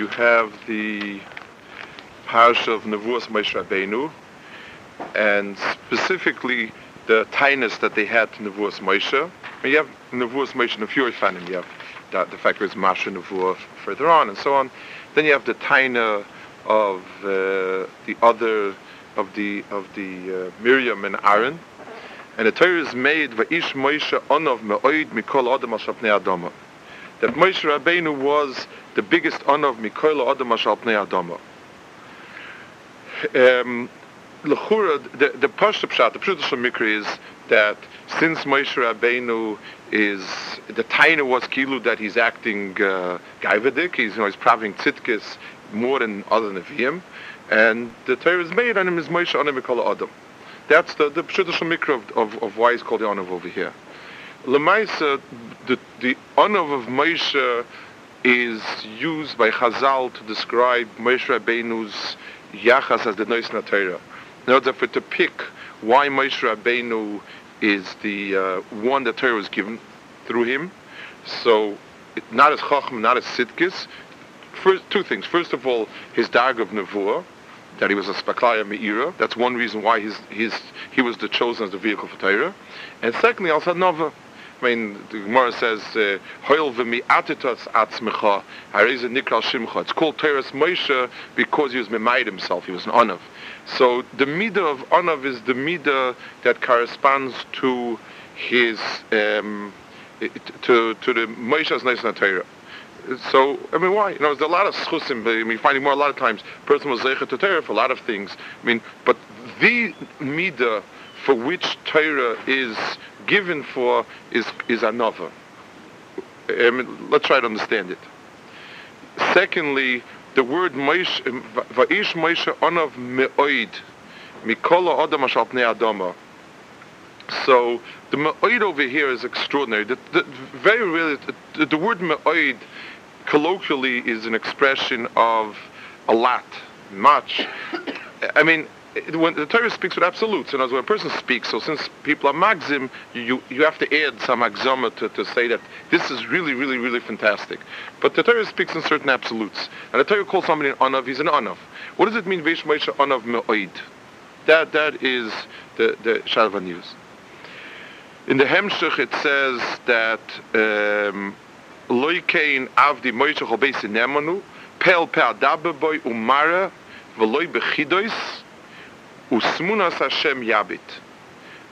you have the Parsha of Nevuas Moshe Rabbeinu, and specifically the tightness that they had to Nevuas Moshe. You have Nevuas Moshe in a few Ifanim. You have that, the fact that it's Masha Nevuah further on, and so on. Then you have the taina of uh, the other of the of the uh, Miriam and Aaron, and the Torah is made Va'ish Moshe Onov Me'oid Mikol Adam Al Adama that Moshe Rabbeinu was the biggest honor of Mikoila Adam Ashal Pnei Adama. Um, the, the Pashta Pshat, the Pshat Mikri is that since Moshe Rabbeinu is, the Taina was Kilu that he's acting uh, Gaivadik, he's, you know, he's praving Tzidkis more than other Nevi'im, and the Torah is made on him is Moshe Onem Mikola Adam. That's the, the Pshat Mikri of, of, of why he's called the honor over here. Lemaisa, the, the honor of Moshe is used by Chazal to describe Moshe Rabbeinu's Yachas as the Nois Torah. In order for to pick why Moshe Rabbeinu is the uh, one that Torah was given through him. So, not as Chacham, not as Sidkis. First, two things. First of all, his dag of Nevuah, that he was a Spaklaya Me'ira. That's one reason why he was the chosen as the vehicle for Torah. And secondly, also Nova. I mean, the Gemara says, "Hoil v'mi atitas atzmecha, hareze nikral shimcha." It's called Teres Moshe because he was memayed himself. He was an onav. So the midah of onav is the midah that corresponds to his um, to to the Moshe's nice Torah. So I mean, why? You know, there's a lot of schusim. I mean, finding more a lot of times, person was zeichet to Torah for a lot of things. I mean, but the midah for which Torah is given for is is another. I mean, let's try to understand it. Secondly, the word Va'ish Moshe Onav Me'oid, Mikola Adam Ashal Pnei Adama. So the Me'oid over here is extraordinary. The, the, very really, the, the word Me'oid colloquially is an expression of a lot, much. I mean, when the Torah speaks with absolutes, and as when a person speaks, so since people are magzim, you, you have to add some axoma to, to say that this is really, really, really fantastic. But the Torah speaks in certain absolutes. And the Torah calls somebody an anav, he's an anav. What does it mean, Moshe anav me'oid? That, that is the, the Shalva news. In the Hemshech it says that um, loikein avdi Moshe chobeisi nemanu, pel pe adababoy umara, v'loi bechidois, Usmunas Hashem Yabit.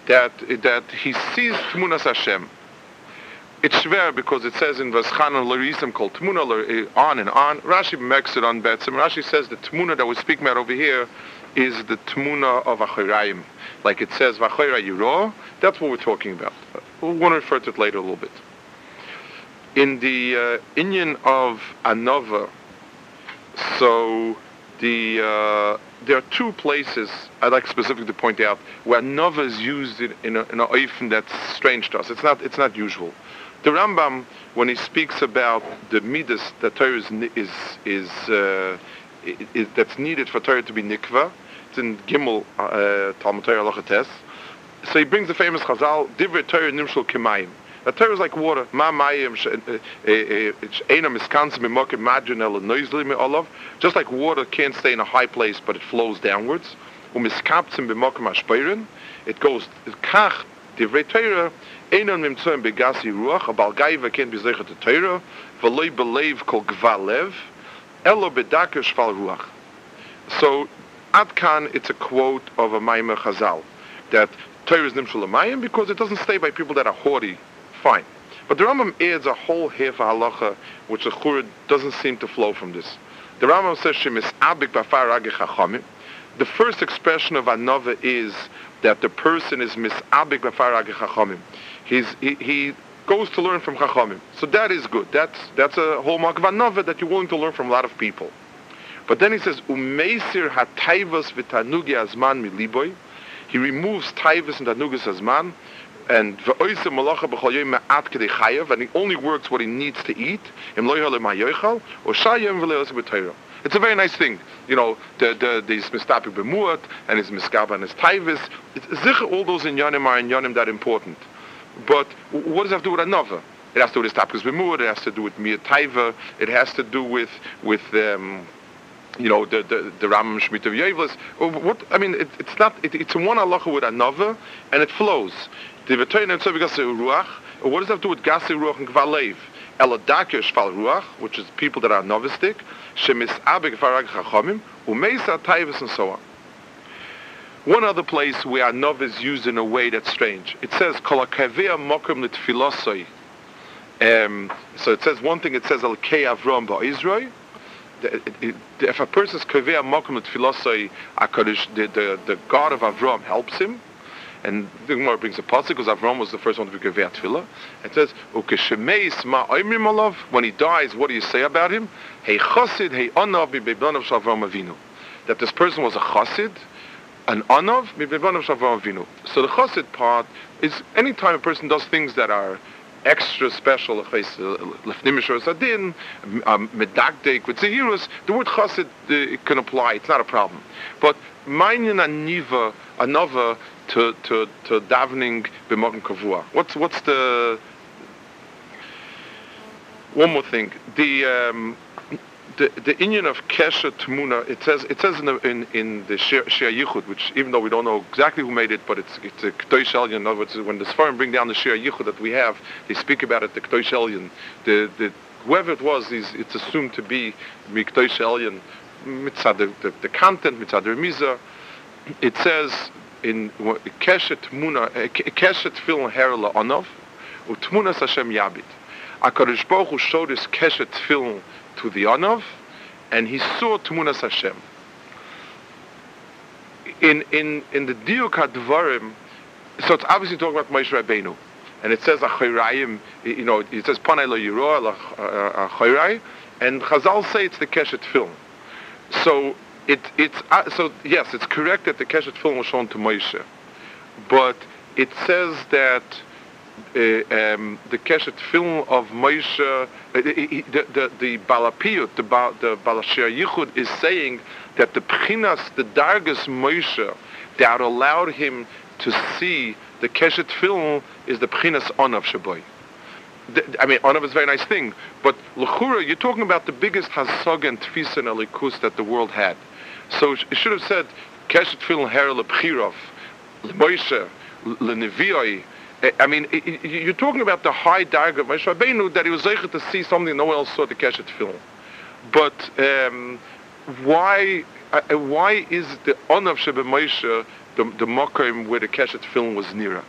That, that he sees Tmunas Hashem. It's schwer because it says in Vaschan and Larisim called Tmuna, eh, on and on. Rashi makes it on Betzim. Rashi says the Tmuna that we're speaking about over here is the Tmuna of Achirayim. Like it says, Vachira Yiro, that's what we're talking about. We'll to refer to it later a little bit. In the uh, Indian of Anova, so the uh, there are two places I'd like specifically to point out where nova is used in, in, a, in a that's strange to us. It's not it's not usual. The Rambam, when he speaks about the midas that Torah is is, uh, is, that's needed for Torah to be nikva, it's in Gimel uh, Talmud Torah Lachates. So he brings the famous Chazal Divrei Torah Nimshul Kemayim. The Torah is like water. Ma mayim um, she'ena uh, uh, uh, miskansim b'mokim madrin el noizli me'olav. Just like water can't stay in a high place, but it flows downwards. Umiskapsim b'mokim ashpeirin. It goes kach divrei Torah. Einon mimtzoim begasi ruach. A balgaiva can't be zeichet to Torah. V'loi belev kol gvalev. Elo bedakar shval ruach. So Adkan, it's a quote of a Maimah Chazal that Torah is nimshul because it doesn't stay by people that are haughty Fine. But the Rambam adds a whole half halacha, which the Chura doesn't seem to flow from this. The Rambam says, Shemis abik chachamim. The first expression of anova is that the person is misabik b'farag chachamim. He's, he, he goes to learn from chachamim. So that is good. That's, that's a hallmark of anova that you're willing to learn from a lot of people. But then he says, Umeisir hataivas v'tanugi azman miliboy. He removes taivas and tanugas azman, and v'oisa malacha b'chol yom ma'at and he only works what he needs to eat. Im lo or shayim. It's a very nice thing, you know. The the b'muat and his miskaba and his taivas. Zicha all those in yonim are in yonim that important. But what does that have to do with another? It has to do with tapikus b'muat. It has to do with mir taiva. It has to do with with um, you know the the, the Ram Shmita of Yevlis. What I mean, it, it's not. It, it's one halacha with another, and it flows. The and ruach. What does that have to do with gasi ruach and kvalev? Eladakish ruach, which is people that are novistic. Shemis abig farag chachamim umeisa taivas and so on. One other place where nov is used in a way that's strange. It says mokum litfilosoi. Um, so it says one thing. It says al kei avram ba'izroi if a person's makom tefilosai Hakadosh, the, the the God of Avram helps him, and the Gemara brings a pasuk because Avram was the first one to be kaveh tefillah. It says ukeshemeis ma oimrim alav. When he dies, what do you say about him? Hey chosid, hey anav bibebanav shavram avinu. That this person was a chosid, an anav bibebanav shavram avinu. So the chosid part is any time a person does things that are extra special lefnimish or sadin medakdek with zehirus. The word chassid uh, can apply. It's not a problem. But minyan aniva another to to to davening b'morgen kavua. What's what's the one more thing? The um, the the Indian of Kesha Tmuna, it says it says in the in, in the Shir Yichud, which even though we don't know exactly who made it, but it's it's a K'toish Elyon. In other words, when the Sfarim bring down the Shir Yichud that we have, they speak about it the K'toish Elyon. The the whoever it was, is it's assumed to be Miktoish Elyon. Mitzad the, the, the content, mitzad the remiza. It says in Keshet Tmuna, eh, Keshet Tfilin Herla Onov, Utmunas Hashem Yabit. HaKadosh Baruch showed his Keshet Tfilin to the Anav, and he saw Tmunas Hashem. In in in the Diuk Hadvarim, so it's obviously talking about Moshe Rabbeinu, and it says Achirayim, you know, it says Panay Lo Yiro Achiray, and Chazal say it's the Keshet Tfilin. So it it's uh, so yes, it's correct that the Keshet Tfilin was shown to Moshe, but it says that uh, um, the Keshet Tfilin of Moshe, uh, the, the, the Balapiyut, the, the Balashir Yichud is saying that the Pchinas, the Dargas Moshe, that allowed him to see the Keshet Tfilin is the Pchinas Onav Shaboy. I mean, Onav is a very nice thing, but Lechura, you're talking about the biggest Hasog and Tfisa and that the world had. So it should have said, Keshet Tfilin Her LePchirov, LeMoshe, LeNevioi, I mean, you're talking about the high darga of Moshe Rabbeinu that he was able to see something no one else saw the Keshet Tfilin. But um, why uh, why is the honor of Shebe Moshe the the where the Keshet Tfilin was nearer?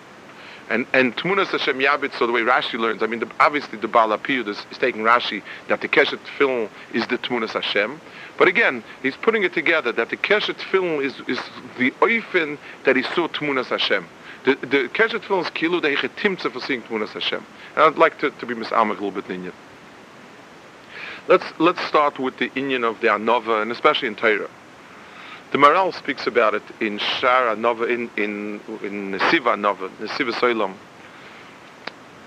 And and Tmunas Hashem Yabit, so the way Rashi learns, I mean, the, obviously the Baal Apiyud is, is, taking Rashi that the Keshet Tfilin is the Tmunas Hashem. But again, he's putting it together that the Keshet Tfilin is, is the oifen that he saw Tmunas Hashem. The the Keshet Tfilin is kilu they getimtze for seeing Tmunas Hashem. And I'd like to, to be misamak a little bit in Let's let's start with the Indian of the Anova and especially in Torah. The Maral speaks about it in Shara Nova in in in Nesiva Nova Nesiva Soilam.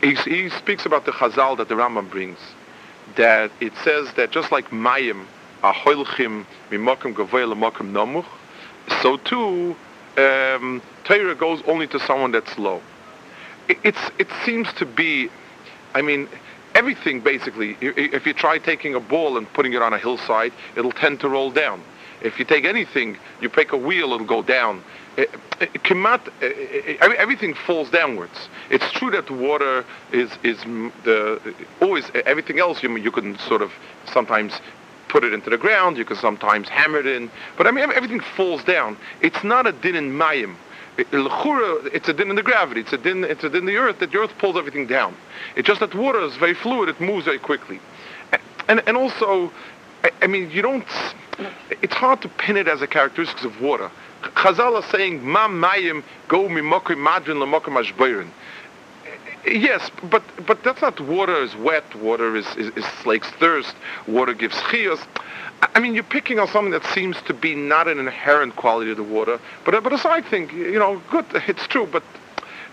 He, he speaks about the Chazal that the Rambam brings, that it says that just like Mayim nomuch, so too um, Torah goes only to someone that's low. It, it's, it seems to be, I mean, everything basically, if you try taking a ball and putting it on a hillside, it'll tend to roll down. If you take anything, you pick a wheel, it'll go down. It, it, it, everything falls downwards. It's true that water is is the always everything else you you can sort of sometimes put it into the ground. You can sometimes hammer it in. But I mean, everything falls down. It's not a din in mayim. It's a din in the gravity. It's a din. It's a din in the earth that the earth pulls everything down. It's just that water is very fluid. It moves very quickly, and and also, I, I mean, you don't. It's hard to pin it as a characteristic of water. Chazal is saying, "Ma mayim go mimokim madrin lamokim ashbeirin." Yes, but but that's not water is wet. Water is, is, is slakes thirst. Water gives chios. I mean, you're picking on something that seems to be not an inherent quality of the water, but but a side thing. You know, good. It's true, but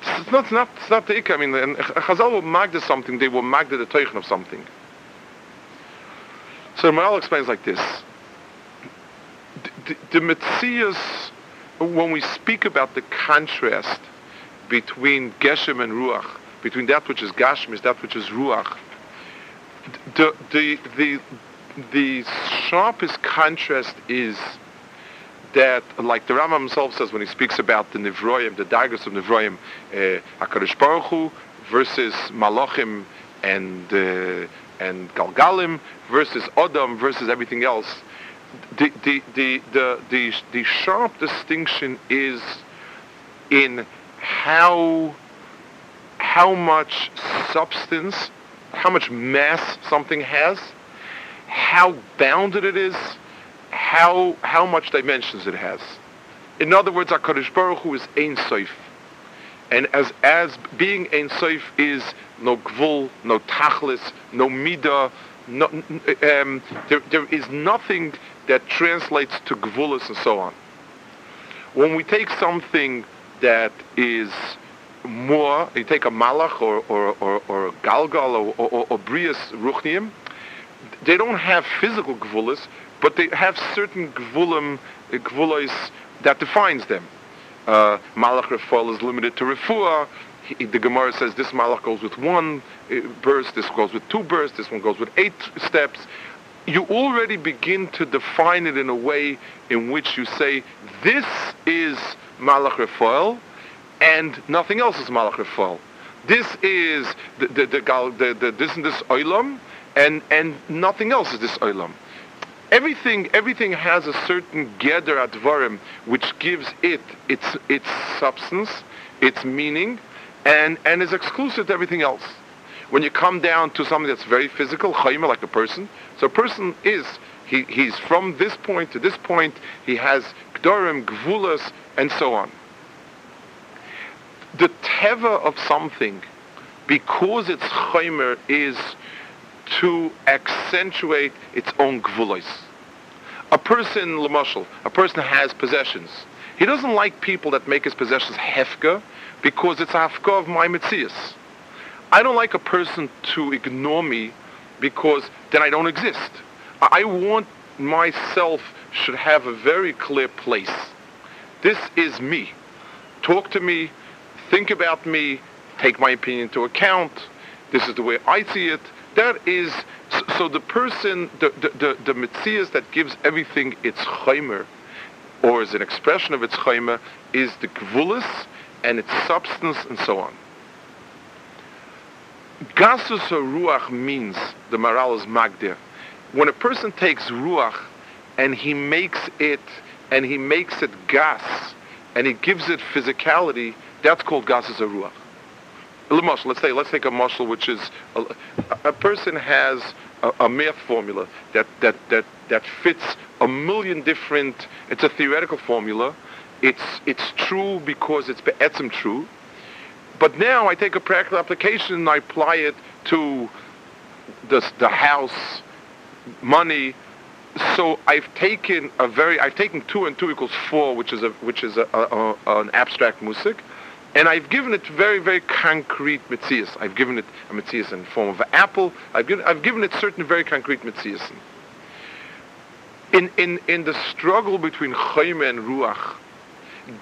it's not, it's not, it's not the ik. I mean, and Chazal will magda something. They will magda the teichen of something. So Maral explains like this: the, the, the when we speak about the contrast between Geshem and Ruach, between that which is Gashmis, that which is Ruach, the, the, the, the sharpest contrast is that, like the Rambam himself says when he speaks about the Nivroim, the Dagas of Nivroim, uh, HaKadosh Baruch Hu versus Malachim and, uh, and Galgalim versus Adam versus everything else. The, the, the, the, the, the sharp distinction is in how how much substance, how much mass something has, how bounded it is, how how much dimensions it has. In other words, Hakadosh Baruch Hu is Ein Sof, and as as being Ein Sof is no gvul, no tachlis, no midah, no, um, there, there is nothing that translates to gvulis and so on. When we take something that is more, you take a malach or, or, or, or galgal or, or, or brias they don't have physical gvulas, but they have certain gvulim, gvulas that defines them. Uh, malach refuah is limited to refuah. the Gemara says this malach goes with one uh, burst, this goes with two bursts, this one goes with eight steps. You already begin to define it in a way in which you say this is malach refuah, and nothing else is malach. This is the the the, the, this and this oilam, and and nothing else is this oilam. Everything everything has a certain geder advarim which gives it its its substance, its meaning, and and is exclusive to everything else. When you come down to something that's very physical, chayma, like a person, so a person is he, he's from this point to this point. He has gdorim, gvulas, and so on the teva of something, because its chaymer is to accentuate its own gvulos. A person, lemashal, a person has possessions. He doesn't like people that make his possessions hefka because it's hefka of my mitzias. I don't like a person to ignore me because then I don't exist. I want myself should have a very clear place. This is me. Talk to me, think about me, take my opinion into account. This is the way I see it. That is, so, the person, the, the, the, the that gives everything its chaymer, or is an expression of its chaymer, is the gvulis and its substance and so on. Gasus ruach means, the Maral is magdir. When a person takes ruach and he makes it, and he makes it gas, and he gives it physicality, that's called gases ruach. Let's say, let's take a muscle which is a, a person has a, a, math formula that, that, that, that fits a million different. It's a theoretical formula. It's it's true because it's be'etzim true. But now I take a practical application and I apply it to the the house, money. So I've taken a very I've taken two and two equals four, which is a which is a, a, a an abstract musik and I've given it very, very concrete mitzias. I've given it a mitzias in the form of an apple. I've given, I've given it certain very concrete mitzias. In, in, in the struggle between chayme and ruach,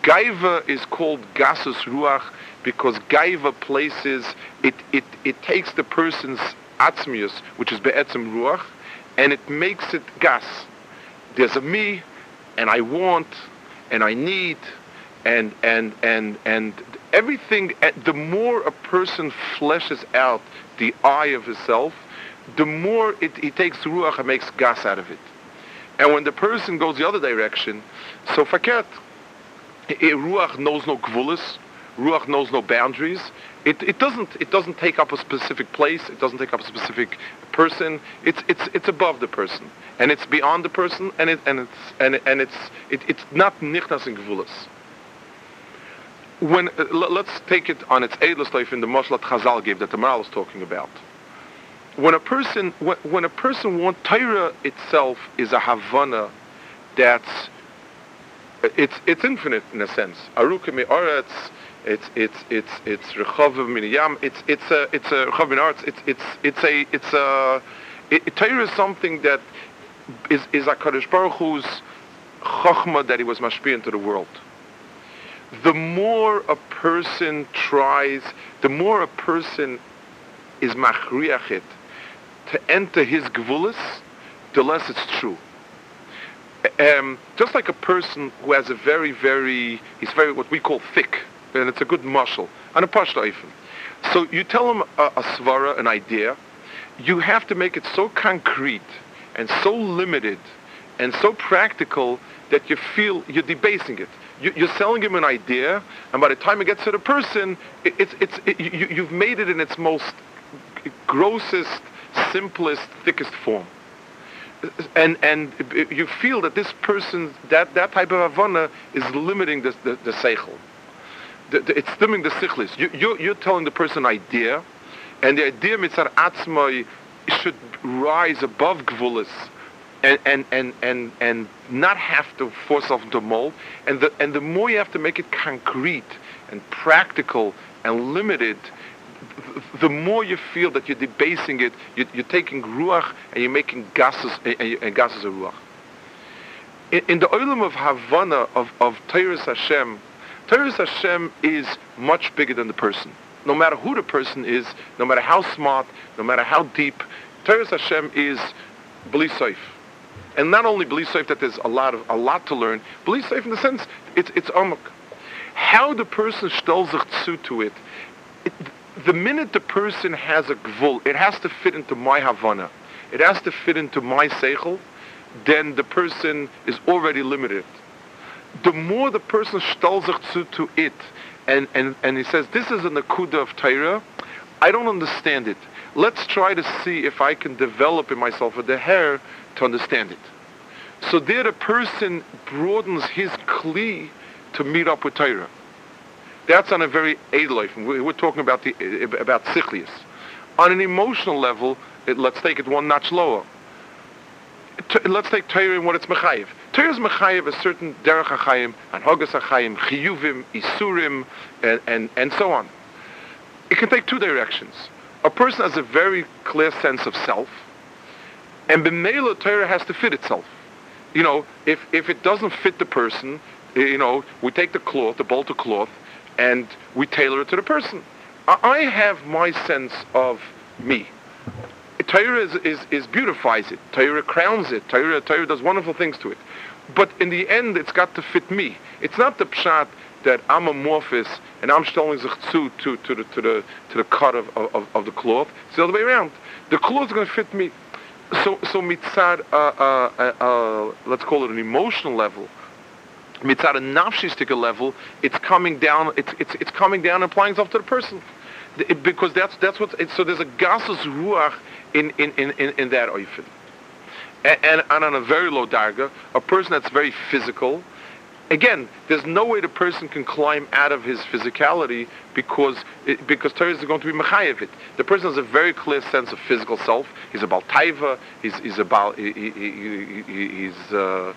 gaiva is called gasus ruach because gaiva places, it, it, it takes the person's atzmius, which is be'etzim ruach, and it makes it gas. There's a me, and I want, and I need, and and and and everything, eh, the more a person fleshes out the eye of himself, the more it, he takes ruach and makes gas out of it. And when the person goes the other direction, so faket, eh, ruach knows no gvulis, ruach knows no boundaries. It, it doesn't it doesn't take up a specific place. It doesn't take up a specific person. It's it's it's above the person, and it's beyond the person, and it and it's and and it's it, it's not nichnas in gvulis when uh, let's take it on its edlest life in the Moslat Chazal gave that the Maral is talking about. When a person when, when a person wants Torah itself is a Havana that's it's it's infinite in a sense. Aruka mi Oretz, it's it's it's it's Rechav Miniyam, it's it's a it's a Rechav min Oretz, it's it's it's a it's a it, Torah is something that is is a Kadosh Baruch Hu's Chachma that he was mashpi into the world the more a person tries, the more a person is machriachit to enter his gvulis, the less it's true. Um, just like a person who has a very, very, he's very, what we call thick, and it's a good muscle, and a pashta So you tell him a, a svara, an idea, you have to make it so concrete and so limited and so practical that you feel you're debasing it you, are selling him an idea, and by the time it gets to the person, it, it's, it's, it, you, you've made it in its most grossest, simplest, thickest form. And, and you feel that this person, that, that type of avana is limiting the, the, the seichel. The, the, it's limiting the sichlis. You, you're, you're telling the person idea, and the idea mitzar atzmai should rise above gvulis and, and, and, and, and not have to force into a mold. And the, and the more you have to make it concrete and practical and limited, the more you feel that you're debasing it, you're, you're taking ruach and you're making gases and, gases of ruach. In, the olam of Havana of, of Tyrus Hashem, Tyrus Hashem is much bigger than the person. No matter who the person is, no matter how smart, no matter how deep, Tyrus Hashem is bli and not only believe safe that there's a lot of a lot to learn, believe safe in the sense it's it's amok. How the person stellt sich to it, it, the minute the person has a gvul, it has to fit into my havana. It has to fit into my seichel, then the person is already limited. The more the person stellt sich to it, and, and, and he says, this is a nakuda of Torah, I don't understand it. Let's try to see if I can develop in myself a deher to understand it. So there a person broadens his kli to meet up with Torah. That's on a very aid life. We're talking about the about sichlius. On an emotional level, it, let's take it one notch lower. let's take Torah and what it's mechayiv. Torah is mechayiv a certain derech hachayim, and hogas hachayim, chiyuvim, isurim, and, and, and so on. It can take two directions. A person has a very clear sense of self, and b'meila Torah has to fit itself. You know, if, if it doesn't fit the person, you know, we take the cloth, the bolt of cloth, and we tailor it to the person. I have my sense of me. Torah is, is, is beautifies it. Torah crowns it. Torah, Torah does wonderful things to it. But in the end, it's got to fit me. It's not the pshat that I'm amorphous and I'm stelling sich zu to, to, the, to, the, to the cut of, of, of the cloth. It's the other way around. The cloth is going to fit me so so mitzad uh, uh, uh, uh, let's call it an emotional level mitzad a nafshistika level it's coming down it's it's it's coming down and applying itself to the person it, because that's that's what so there's a gasus ruach in in in in, in that oifen and, and, and on a very low darga a person that's very physical again, there's no way the person can climb out of his physicality because it, because Torah is going to be mechayev it. The person has a very clear sense of physical self. He's about taiva. He's, he's about he, he, he, he's uh,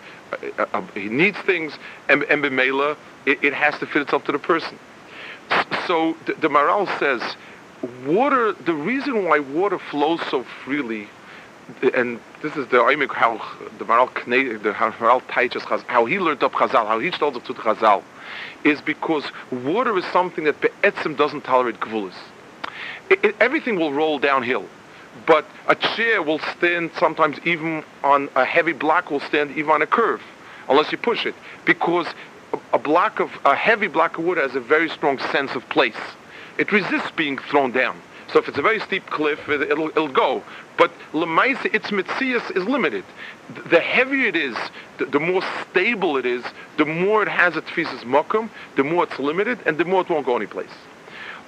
he needs things, and and b'meila, it, it has to fit itself to the person. So the, the Maral says, water. The reason why water flows so freely and this is the Oimik how the Maral Kne, the teaches how he learned up Chazal, how he told up to the Chazal, is because water is something that Be'etzim doesn't tolerate gvulis. everything will roll downhill, but a chair will stand sometimes even on a heavy block will stand even on a curve, unless you push it, because a, a block of a heavy block of wood has a very strong sense of place. It resists being thrown down. So if it's a very steep cliff, it, will it'll go. But lemaisa, its mitzias is limited. The heavier it is, the, the, more stable it is, the more it has a tefisas mokum, the more it's limited, and the more it won't go anyplace.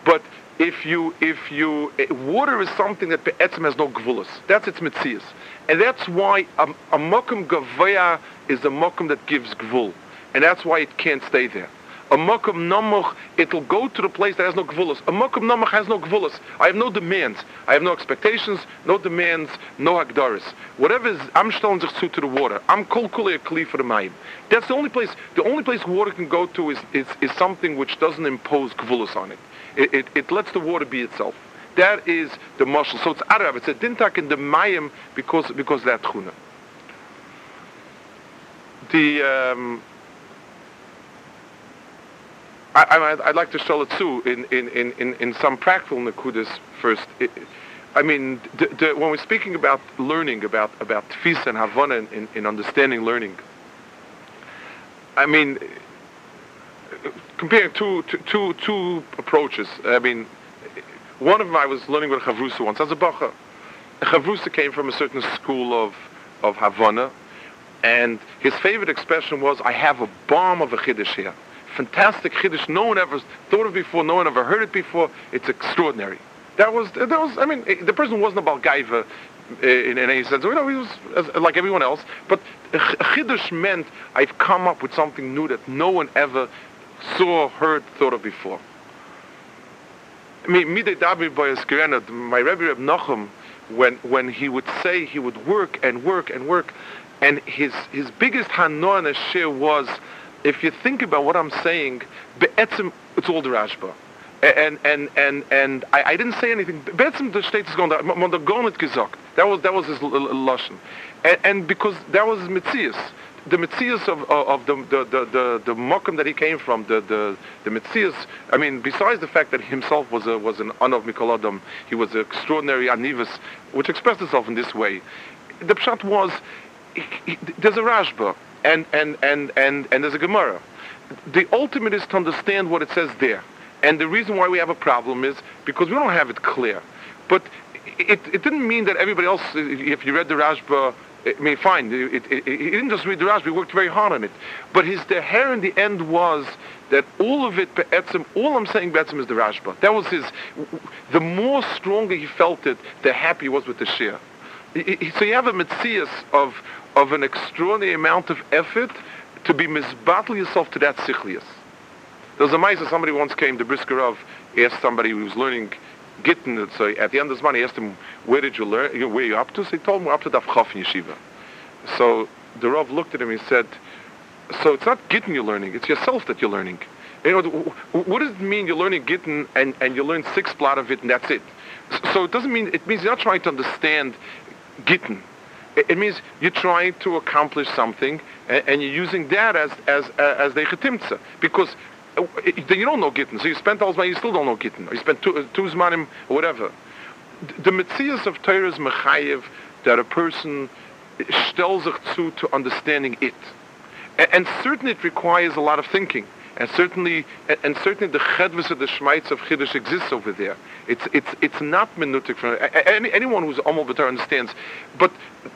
But if you, if you, eh, water is something that be'etzim has no gvulas. That's its mitzias. And that's why a, a mokum gavaya is a mokum that gives gvul. And that's why it can't stay there. A Mokum Namuch, it'll go to the place that has no Gvulas. A Mokum Namuch has no Gvulas. I have no demands. I have no expectations, no demands, no Hagdaris. Whatever is, I'm stellen sich zu to the water. I'm kol kuli a kli for the mayim. That's the only place, the only place water can go to is, is, is something which doesn't impose Gvulas on it. It, it. it lets the water be itself. That is the muscle. So it's Arab. It's a dintak in the mayim because, because that chuna. The, um, I, would like to show it too in, in, in, in some practical nakudas first. It, I mean, the, the, when we're speaking about learning, about about tfisa and havana in, in understanding learning, I mean, comparing two, two, two approaches. I mean, one of them I was learning with Chavrusa once as a bacha. Chavrusa came from a certain school of, of Havana, and his favorite expression was, I have a bomb of a chiddush here fantastic chiddush. No one ever thought of before. No one ever heard it before. It's extraordinary. That was that was. I mean, eh, the person wasn't about gaiva eh, in, in any sense. You know, he was like everyone else. But chiddush meant I've come up with something new that no one ever saw, heard, thought of before. My Rebbe Reb Nachum, when when he would say he would work and work and work, and his his biggest hanoah and was if you think about what I'm saying, be'etzim, it's all the Rashba. And and and and I, I didn't say anything. Be'etzim the state is going da, man der gesagt. That was that was his lashon. And, and because that was his. The mitzias of, of the the the the, the mokum that he came from, the the the mitzias. I mean, besides the fact that himself was a was an an of mikoladam, he was an extraordinary anivus, which expressed itself in this way. The pshat was, there's a Rashba and, and, and, and, and there's a Gemara. The ultimate is to understand what it says there. And the reason why we have a problem is because we don't have it clear. But it, it didn't mean that everybody else, if you read the Rashba, I mean, fine. He didn't just read the Rashba; he worked very hard on it. But his the hair in the end was that all of it, be'etzim, all I'm saying be'etzim is the Rashba. That was his. The more stronger he felt it, the happier he was with the Shia. So you have a mitzias of of an extraordinary amount of effort to be misbattle yourself to that sichlius. There was a mice somebody once came, to brisker of, asked somebody who was learning Gittin, so at the end of the money, asked him, where did you learn, where are you up to? So he told him, we're up to Daf Chof in Yeshiva. So the Rav looked at him and said, so it's not Gittin you're learning, it's yourself that you're learning. You know, what does it mean you're learning Gittin and, and you learn six blot of it and that's it? So it doesn't mean, it means you're not trying to understand Gittin. It means you're trying to accomplish something, and, you're using that as as as the chetimtza because uh, then you don't know gittin. So you spent all money, you still don't know gittin. You spent two, uh, two zmanim, whatever. The mitzias of Torah is mechayev that a person stells sich to understanding it, and certainly it requires a lot of thinking. And certainly, and certainly the chedvis of the shmeitz of chiddush exists over there. It's it's it's not minutic from any, anyone who's amol b'tar understands. But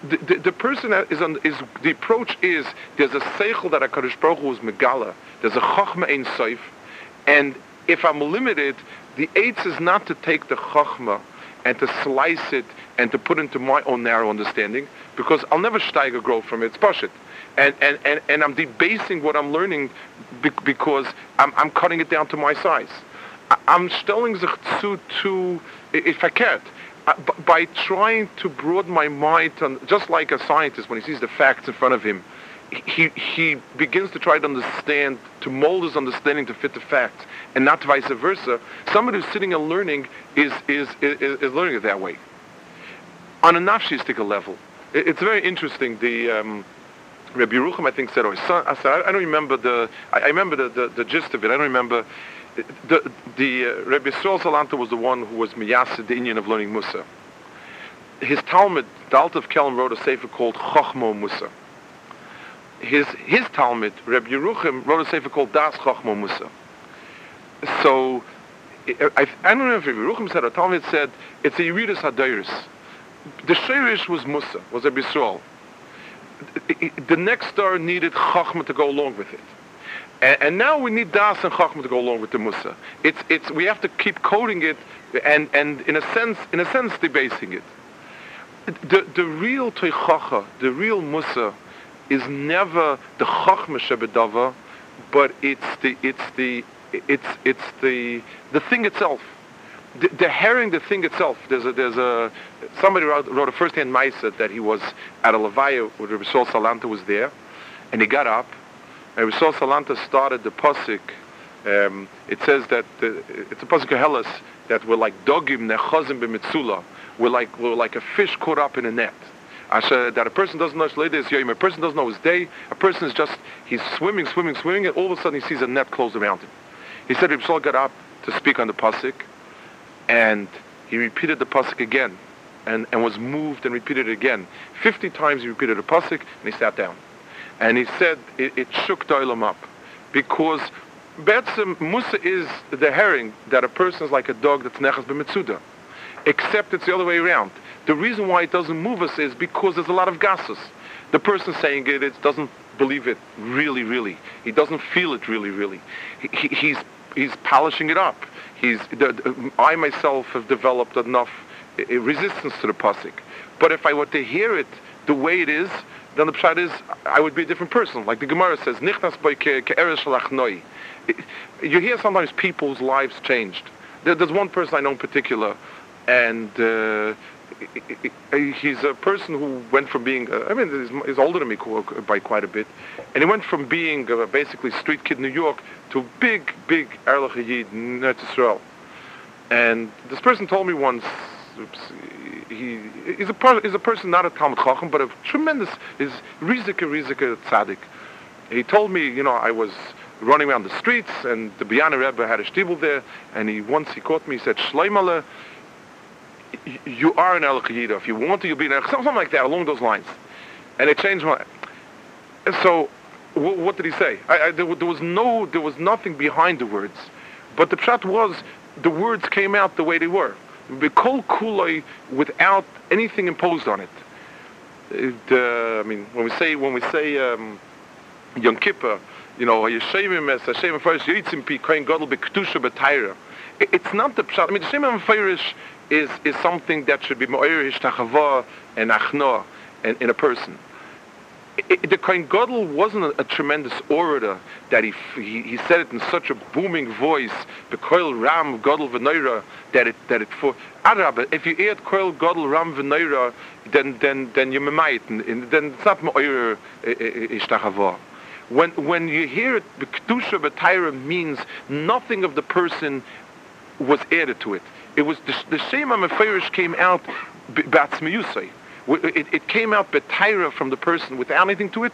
the, the, the, person is on is the approach is there's a seichel that Hakadosh Baruch Hu is megala. There's a chachma ein seif, and if I'm limited, the eitz is not to take the chachma and to slice it and to put into my own narrow understanding because I'll never steiger grow from it. It's pashit and, and, and, and I'm debasing what I'm learning because I'm, I'm cutting it down to my size. I'm stelling sich zu, to, if I can't, by trying to broaden my mind, on, just like a scientist when he sees the facts in front of him, he, he begins to try to understand, to mold his understanding to fit the facts, and not vice versa. Somebody who's sitting and learning is, is, is, is learning it that way. On a nafshistic level, it's very interesting. The, um, Rabbi Yerucham, I think, said, or his son, I, said, I, don't remember the, I, I remember the, the, the, gist of it. I don't remember. The, the uh, Rabbi Yisrael Salanta was the one who was miyasid, the Indian of learning Musa. His Talmud, the of Kelm, wrote a sefer called Chochmo Musa. His, his Talmud, Rabbi Yerucham, wrote a sefer called Das Chochmo Musa. So, I, I don't know if Rabbi Yerucham said or Talmud said, it's a Yeridus Hadairis. The Sherish was Musa, was Rabbi Yisrael the next star needed Chachma to go along with it. And, and, now we need Das and Chachma to go along with the Musa. It's, it's, we have to keep coding it and, and in a sense, in a sense, debasing it. The, the real Teichacha, the real Musa, is never the Chachma Shebedava, but it's the it's the it's it's the the thing itself. The, the herring, the thing itself. There's a there's a somebody wrote, wrote a first-hand ma'isa that he was at a levaya where Rabbi Saul Salanta was there, and he got up, and Rabbi Saul Salanta started the pasuk. Um, it says that the, it's a pasuk of that we're like dogim nechazim b'mitzula. We're like we're like a fish caught up in a net. Asher, that a person doesn't know his yom, a person doesn't know his day, a person is just, he's swimming, swimming, swimming, and all of a sudden he sees a net close around him. He said Reb got up to speak on the pasuk, and he repeated the pasuk again, and, and was moved and repeated it again. Fifty times he repeated the pasuk, and he sat down. And he said it, it shook Doilam up, because Betzim Musa is the herring that a person is like a dog that's nechas b'mitzuda, except it's the other way around. The reason why it doesn't move us is because there's a lot of gases. The person saying it, it doesn't believe it really, really. He doesn't feel it really, really. He, he's he's polishing it up. He's the, the, I myself have developed enough uh, resistance to the pasuk. But if I were to hear it the way it is, then the pshat is I would be a different person. Like the Gemara says, "Nichnas by You hear sometimes people's lives changed. There, there's one person I know in particular, and. Uh, he's a person who went from being, uh, I mean, he's, he's, older than me by quite a bit, and he went from being uh, basically street kid in New York to big, big Erlich Yid in Israel. And this person told me once, oops, he is a, is a person not a Talmud Chacham, but a tremendous, is Rizika, Rizika Tzaddik. He told me, you know, I was running around the streets, and the Biyana Rebbe had a shtibel there, and he once he caught me, he said, Shleimale, you are an El If you want to, you'll be an Something like that, along those lines. And it changed my... So, w- what did he say? I, I, there, there, was no, there was nothing behind the words. But the pshat was, the words came out the way they were. Be kol kuloi without anything imposed on it. it uh, I mean, when we say, when we say um, Yom Kippur, you know, Yeshayim es Hashem first Yitzim pi Kohen Gadol beKtusha b'Tayra. It's not the pshat. I mean, the same Shem Firish is, is something that should be mo'er hishtachava and achno in, in a person. It, the Kohen Gadol wasn't a, a, tremendous orator that he, he, he said it in such a booming voice, the Koil Ram Gadol V'Neira, that it that it for Arab. Ah, if you add Koil Gadol Ram V'Neira, then then then you might, and then it's not Mo'er eh, eh, eh, Ishtachava. When when you hear it, the Kedusha means nothing of the person was added to it. It was the, the Shema Meferish came out Batzmiyusay. It, it came out betaira from the person without anything to it.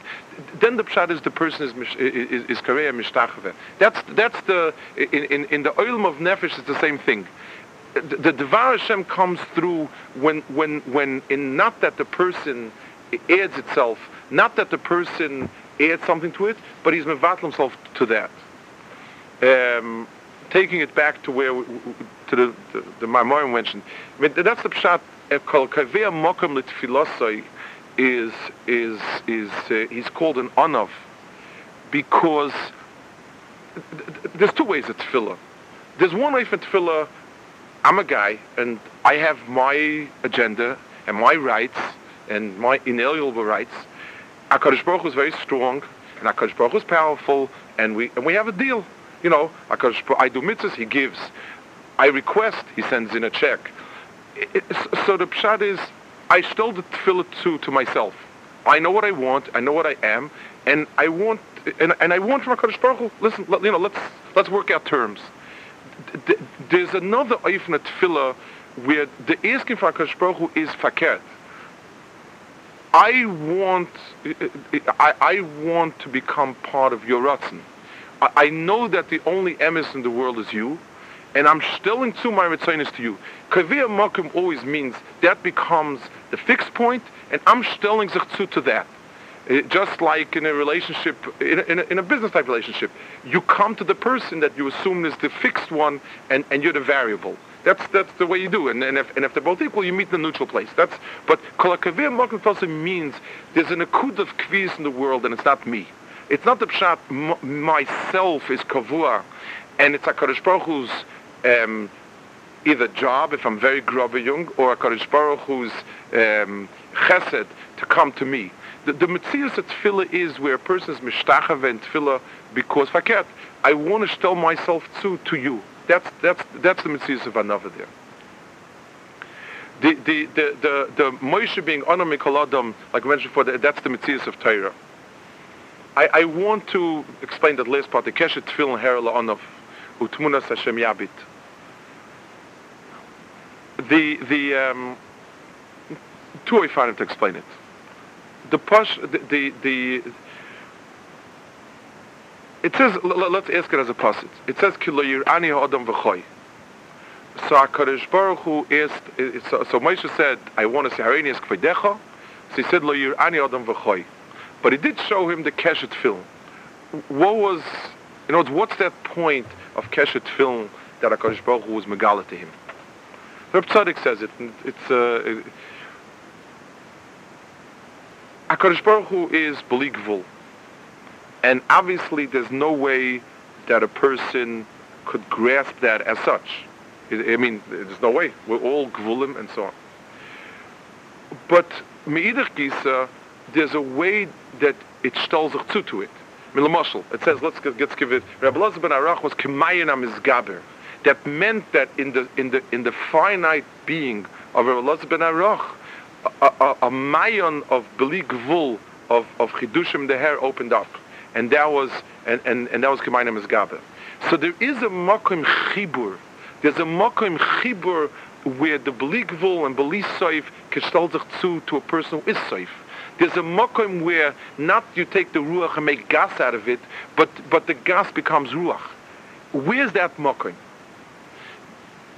Then the pshat is the person is is, is kareya mishtachave. That's that's the in in, in the oilm of nefesh it's the same thing. The, Devar Hashem comes through when when when in not that the person adds itself, not that the person adds something to it, but he's mevatl himself to that. Um, taking it back to where to the the, the Maimon mentioned. I mean, that's the pshat. Kol kaveh mokum litfilosai is is is uh, he's called an onav because there's two ways at tefillah. There's one way for tefillah. I'm a guy and I have my agenda and my rights and my inalienable rights. Hakadosh Baruch is very strong and Hakadosh Baruch is powerful and we and we have a deal. You know, I do mitzvahs, he gives. I request, he sends in a check. So the pshat is, I stole the tefillah to, to myself. I know what I want, I know what I am, and I want, and, and I want from HaKadosh Baruch Hu, listen, let, you know, let's, let's work out terms. There's another Eifna tefillah where the asking for HaKadosh Baruch Hu is fakert. I want, I, I want to become part of your Ratzin. I know that the only emes in the world is you, and I'm stilling to my retzainus to you. Kavir makim always means that becomes the fixed point, and I'm stilling sich to that. It, just like in a relationship, in a, in, a, in a, business type relationship, you come to the person that you assume is the fixed one, and, and you're the variable. That's that's the way you do. And, and if and if they're both equal, you meet in the neutral place. That's but kolakavir makim means there's an akud of kviz in the world, and it's not me. It's not the pshat myself is kavua, and it's a Kadosh Baruch Hu's um, either job if I'm very young, or a Kadosh Baruch Hu's um, chesed to come to me. The, the Metzias at Tefillah is where a person is Mishtachav and Tefillah because, Faket, I want to tell myself to, to you. That's, that's, that's the Metzias of Anava there. The, the, the, the, the Moshe being Mikoladam, like I mentioned before, that's the Metzias of Torah. I, I want to explain that last part, the Keshet Tefillah Herla Anav, Utmunas Hashem Yabit. The, the, um, two way find to explain it. The push, the, the, the it says, let's ask it as a passage. It says, Kilo Yirani Ha'adam V'choy. So HaKadosh Baruch Hu asked, so, so Moshe said, I want to see Harenius Kvedecha. So he said, Lo Yirani Adam V'choy. But he did show him the Keshet Tfilin. What was, other words, what's that point of Keshet Tfilin that HaKadosh Baruch Hu was Megala to him? Reb Tzadok says it. It's, uh, HaKadosh Baruch Hu is Bali Gvul. And obviously there's no way that a person could grasp that as such. I mean, there's no way. We're all Gvulim and so on. But Me'idach Gisa, there's a way that it stalls sich to it. Milamashal, it says, let's, let's give it, Rabbi Lazar ben Arach was Kemayin Amizgaber. That meant that in the, in the, in the finite being of Rabbi Lazar ben Arach, a, a, a mayon of Beli Gvul, of, of Chidushim the hair opened up. And that was, and, and, and that was Kemayin Amizgaber. So there is a makom Chibur, there's a makom Chibur where the Beli Gvul and Beli Soif sich zu to a person who is Soif. There's a mokum where not you take the ruach and make gas out of it, but but the gas becomes ruach. Where's that mokum?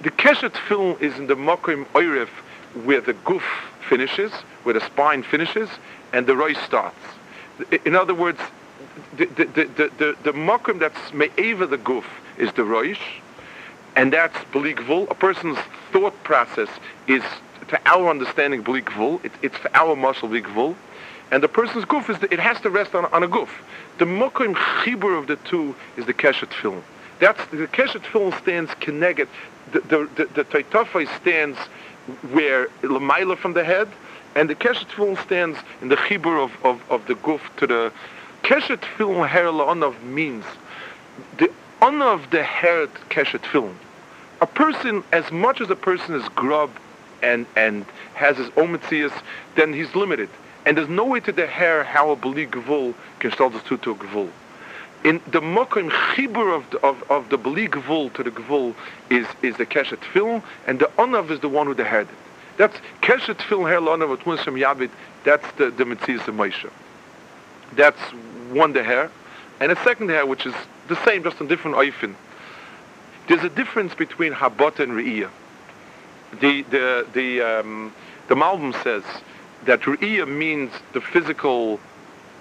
The keshet tfilin is in the mokum oiref where the goof finishes, where the spine finishes, and the roish starts. In other words, the the the the, the, the makom that's me'eva the goof is the roish, and that's beligvul. A person's thought process is to our understanding beligvul. It, it's for our muscle beligvul. And the person's goof is, the, it has to rest on, on a goof. The mokim chibur of the two is the keshet tfilin. That's, the keshet tfilin stands keneged. The, the, the, the stands where, lamaila from the head, and the keshet tfilin stands in the chibur of, of, of the goof to the, keshet tfilin her la'anav means, the honor of the hair keshet tfilin. A person, as much as a person is grub and, and has his own mitzias, then he's limited. And there's no way to the hair how a beli gevul can start the two to a gevul. In the mokim chibur of the, of, of the beli gevul to the gevul is, is the keshet tfilin, and the onav is the one who the did. That's keshet tfilin hair lonav munsam yabit. That's the the mitzias of Moshe. That's one the hair, and a second hair which is the same, just a different oifin. There's a difference between habot and re'iyah. The the the um, the Malbim says that ru'iyah means the physical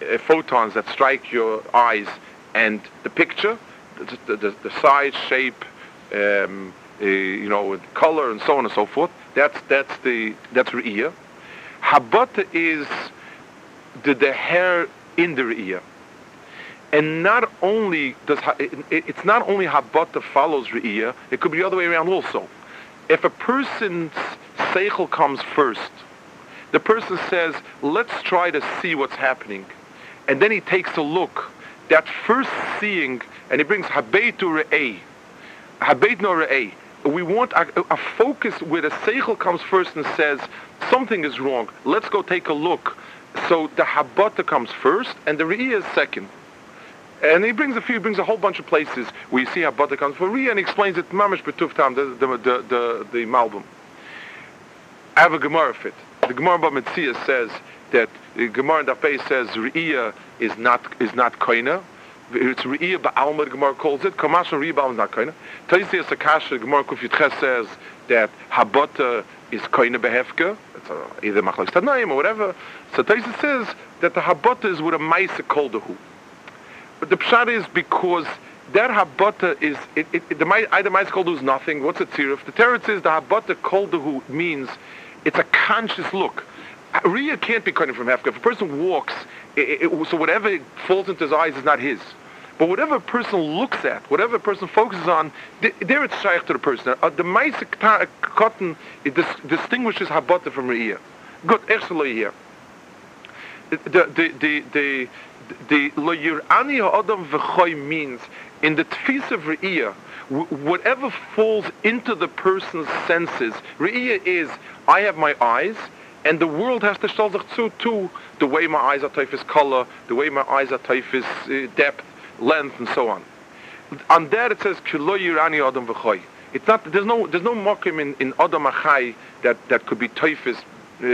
uh, photons that strike your eyes and the picture, the, the, the size, shape, um, uh, you know, color, and so on and so forth. That's that's the that's ru'iyah. Habata is the, the hair in the ru'iyah. And not only does it, it's not only habata follows ru'iyah, it could be the other way around also. If a person's seichel comes first, the person says, let's try to see what's happening. And then he takes a look. That first seeing, and he brings habeitu re'eh. Habeit no. We want a, a, focus where the seichel comes first and says, something is wrong. Let's go take a look. So the habata comes first, and the re'eh is second. And he brings a few, he brings a whole bunch of places where you see habata comes for re'eh, and explains it mamish betuftam, the, the, the, the, the Malbim. I have a Gemara fit. The Gemara Bamitzia says that the Gemara in Dafei says Re'iyah is not is not koina. It's Re'iyah Ba'alma, the Gemara calls it. Kamasha Re'iyah is not koina. Taisi Sakasha, Gemara Kufyitches says that Habota is koina behefka. It's a, either Machlok Tanaim or whatever. So Taisi says that the Habota is with a Maisa Koldahu. But the Pshat is because that habata is it, it, the either mais koldu is nothing. What's a tziruf? The teretz is the habata koldu means it's a conscious look. Riyah can't be cutting from Hefka. If a person walks, it, it, so whatever falls into his eyes is not his. But whatever a person looks at, whatever a person focuses on, there it's shaykh to the person. Uh, the Maisik cotton it dis- distinguishes Habata from Riyah. Good, excellent here. the the the the the lo yirani ha'adam v'choy means in the tfis of re'iyah, whatever falls into the person's senses, re'iyah is, I have my eyes, and the world has to sich zu, too, the way my eyes are typhus color, the way my eyes are typhus uh, depth, length, and so on. On that it says, kilo yirani adam v'choy. It's not, there's no, there's no mokim in, in adam achai that, that could be typhus uh, uh,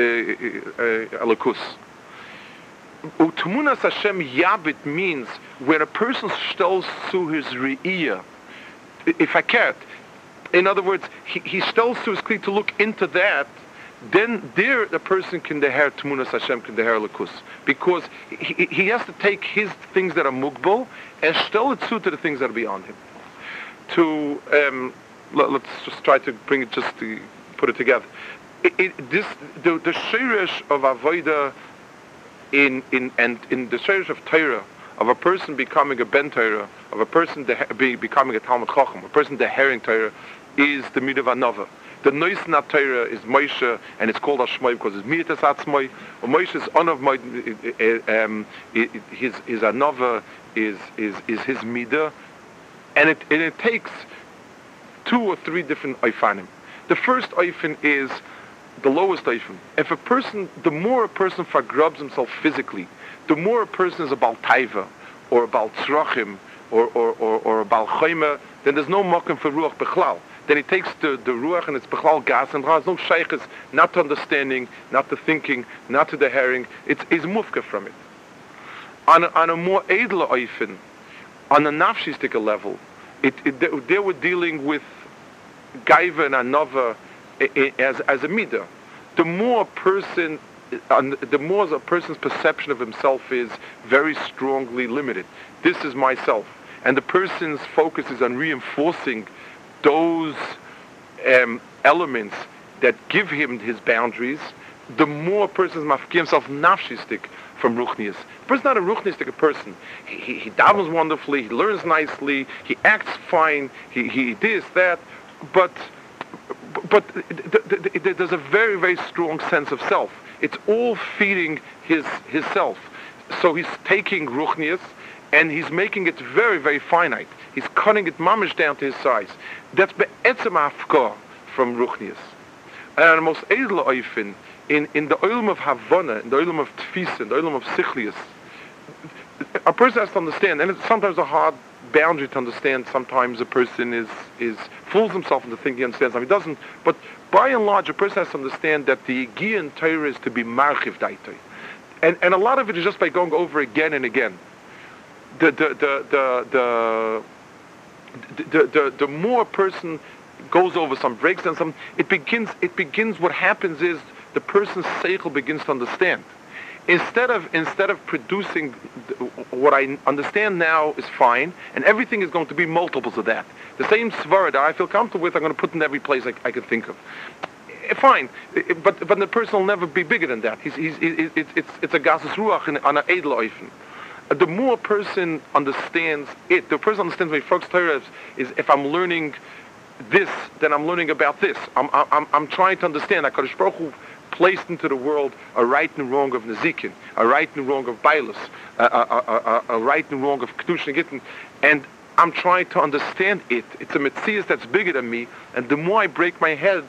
alakus. Utmunas Hashem Yabit means where a person stells to his re'iyah, if I can't. In other words, he, he stells to his kli to look into that, then there the person can deher Tmunas Hashem, can deher Lakus. Because he, he has to take his things that are mugbal and stel it to the things that are beyond him. To, um, let, us just try to bring it, just to put it together. It, it, this, the, the shirish of Avodah in in and in the search of Torah of a person becoming a ben Torah, of a person de- be, becoming a Talmud Chacham, a person deherring Torah, is the midah anova. The nois not Torah is Moshe, and it's called Ashmoy because it's mitas atzmoy. Moshe's of my eh, eh, eh, um, his his anova is is is his midah, and it and it takes two or three different oifanim. The first oifin is the lowest eifim. If a person, the more a person forgrubs himself physically, the more a person is about taiva, or about tzrachim, or, or, or, or about chayma, then there's no mokum for ruach bechlal. Then he takes the, the ruach and it's bechlal gas, and there's no shaykhs, not to understanding, not to thinking, not to the herring. It's, it's mufka from it. On a, on a more edler eifin, on a nafshistika level, it, it, they, they were dealing with gaiva and anova, as, as a midah. The more a person, the more a person's perception of himself is very strongly limited. This is myself. And the person's focus is on reinforcing those um, elements that give him his boundaries, the more a person's mafki himself nafshistik from ruchnias. The person's not a ruchnistic person. He, he, he davens wonderfully, he learns nicely, he acts fine, he, he this, that, but but there's a very, very strong sense of self. It's all feeding his, his self. So he's taking ruchnias and he's making it very, very finite. He's cutting it mamish down to his size. That's be'etzem afka from ruchnias. And the most edel oifin, in, in the oilum of Havana, in the oilum of Tfisa, the oilum of Sichlius, a person has to understand, and it's sometimes a hard boundary to understand. Sometimes a person is, is fools himself into thinking he understands something. He doesn't. But by and large, a person has to understand that the Giyan Torah is to be marchiv daitoi. And, and a lot of it is just by going over again and again. The, the, the, the, the, the, the, the more a person goes over some breaks and some, it begins, it begins, what happens is the person's seichel begins to understand instead of instead of producing what I understand now is fine, and everything is going to be multiples of that. The same svara that I feel comfortable with, I'm going to put in every place I, I can think of. Eh, fine, eh, eh, but but the person will never be bigger than that. He's, he's, he's it's, it's it's a gases ruach on an edel oifen. The more person understands it, the person understands my folks Torah is, is if I'm learning this, then I'm learning about this. I'm I'm I'm trying to understand. Hakadosh Baruch Hu placed into the world a right and wrong of Nezikin, a right and wrong of Bailus, a, a, a, a, right and wrong of Kedushin and Gittin. And I'm trying to understand it. It's a Metzias that's bigger than me, and the more I break my head,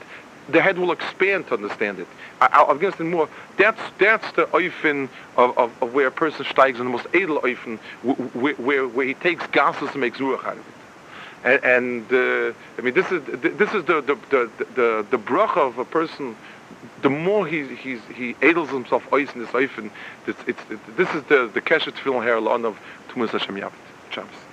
the head will expand to understand it. I, will get more. That's that's the oifen of, of, of, where a person steigs in the most edel oifen, where, where, where he takes gases and makes ruach out of it. And, and uh, I mean, this is this is the the the the, the bracha of a person the more he he's, he himself ois in this oifen, it's, it, this is the the keshet tefillin here of Tumas Hashem Yavit. Shabbos.